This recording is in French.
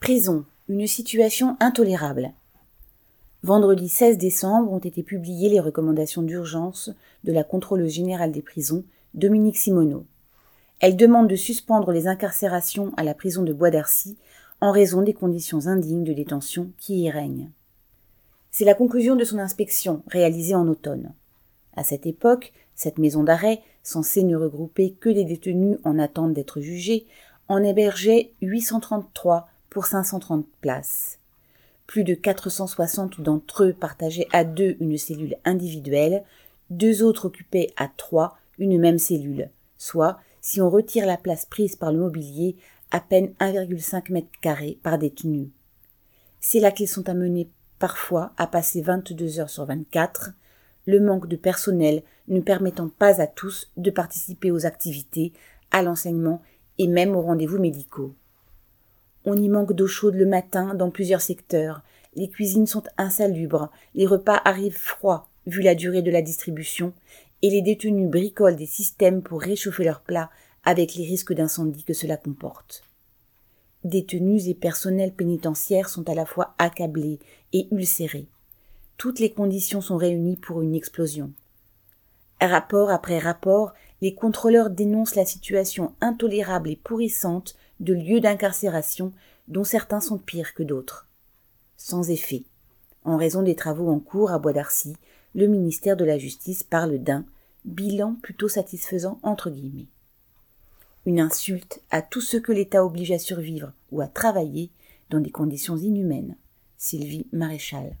Prison, une situation intolérable. Vendredi 16 décembre ont été publiées les recommandations d'urgence de la contrôleuse générale des prisons, Dominique Simoneau. Elle demande de suspendre les incarcérations à la prison de Bois d'Arcy en raison des conditions indignes de détention qui y règnent. C'est la conclusion de son inspection réalisée en automne. À cette époque, cette maison d'arrêt, censée ne regrouper que des détenus en attente d'être jugés, en hébergeait 833 pour 530 places. Plus de 460 d'entre eux partageaient à deux une cellule individuelle, deux autres occupaient à trois une même cellule, soit, si on retire la place prise par le mobilier, à peine 1,5 mètre carré par détenu. C'est là qu'ils sont amenés parfois à passer 22 heures sur 24, le manque de personnel ne permettant pas à tous de participer aux activités, à l'enseignement et même aux rendez-vous médicaux. On y manque d'eau chaude le matin dans plusieurs secteurs, les cuisines sont insalubres, les repas arrivent froids vu la durée de la distribution, et les détenus bricolent des systèmes pour réchauffer leurs plats avec les risques d'incendie que cela comporte. Détenus et personnels pénitentiaires sont à la fois accablés et ulcérés. Toutes les conditions sont réunies pour une explosion. Rapport après rapport, les contrôleurs dénoncent la situation intolérable et pourrissante de lieux d'incarcération dont certains sont pires que d'autres. Sans effet. En raison des travaux en cours à Bois d'Arcy, le ministère de la Justice parle d'un bilan plutôt satisfaisant entre guillemets. Une insulte à tous ceux que l'État oblige à survivre ou à travailler dans des conditions inhumaines. Sylvie Maréchal.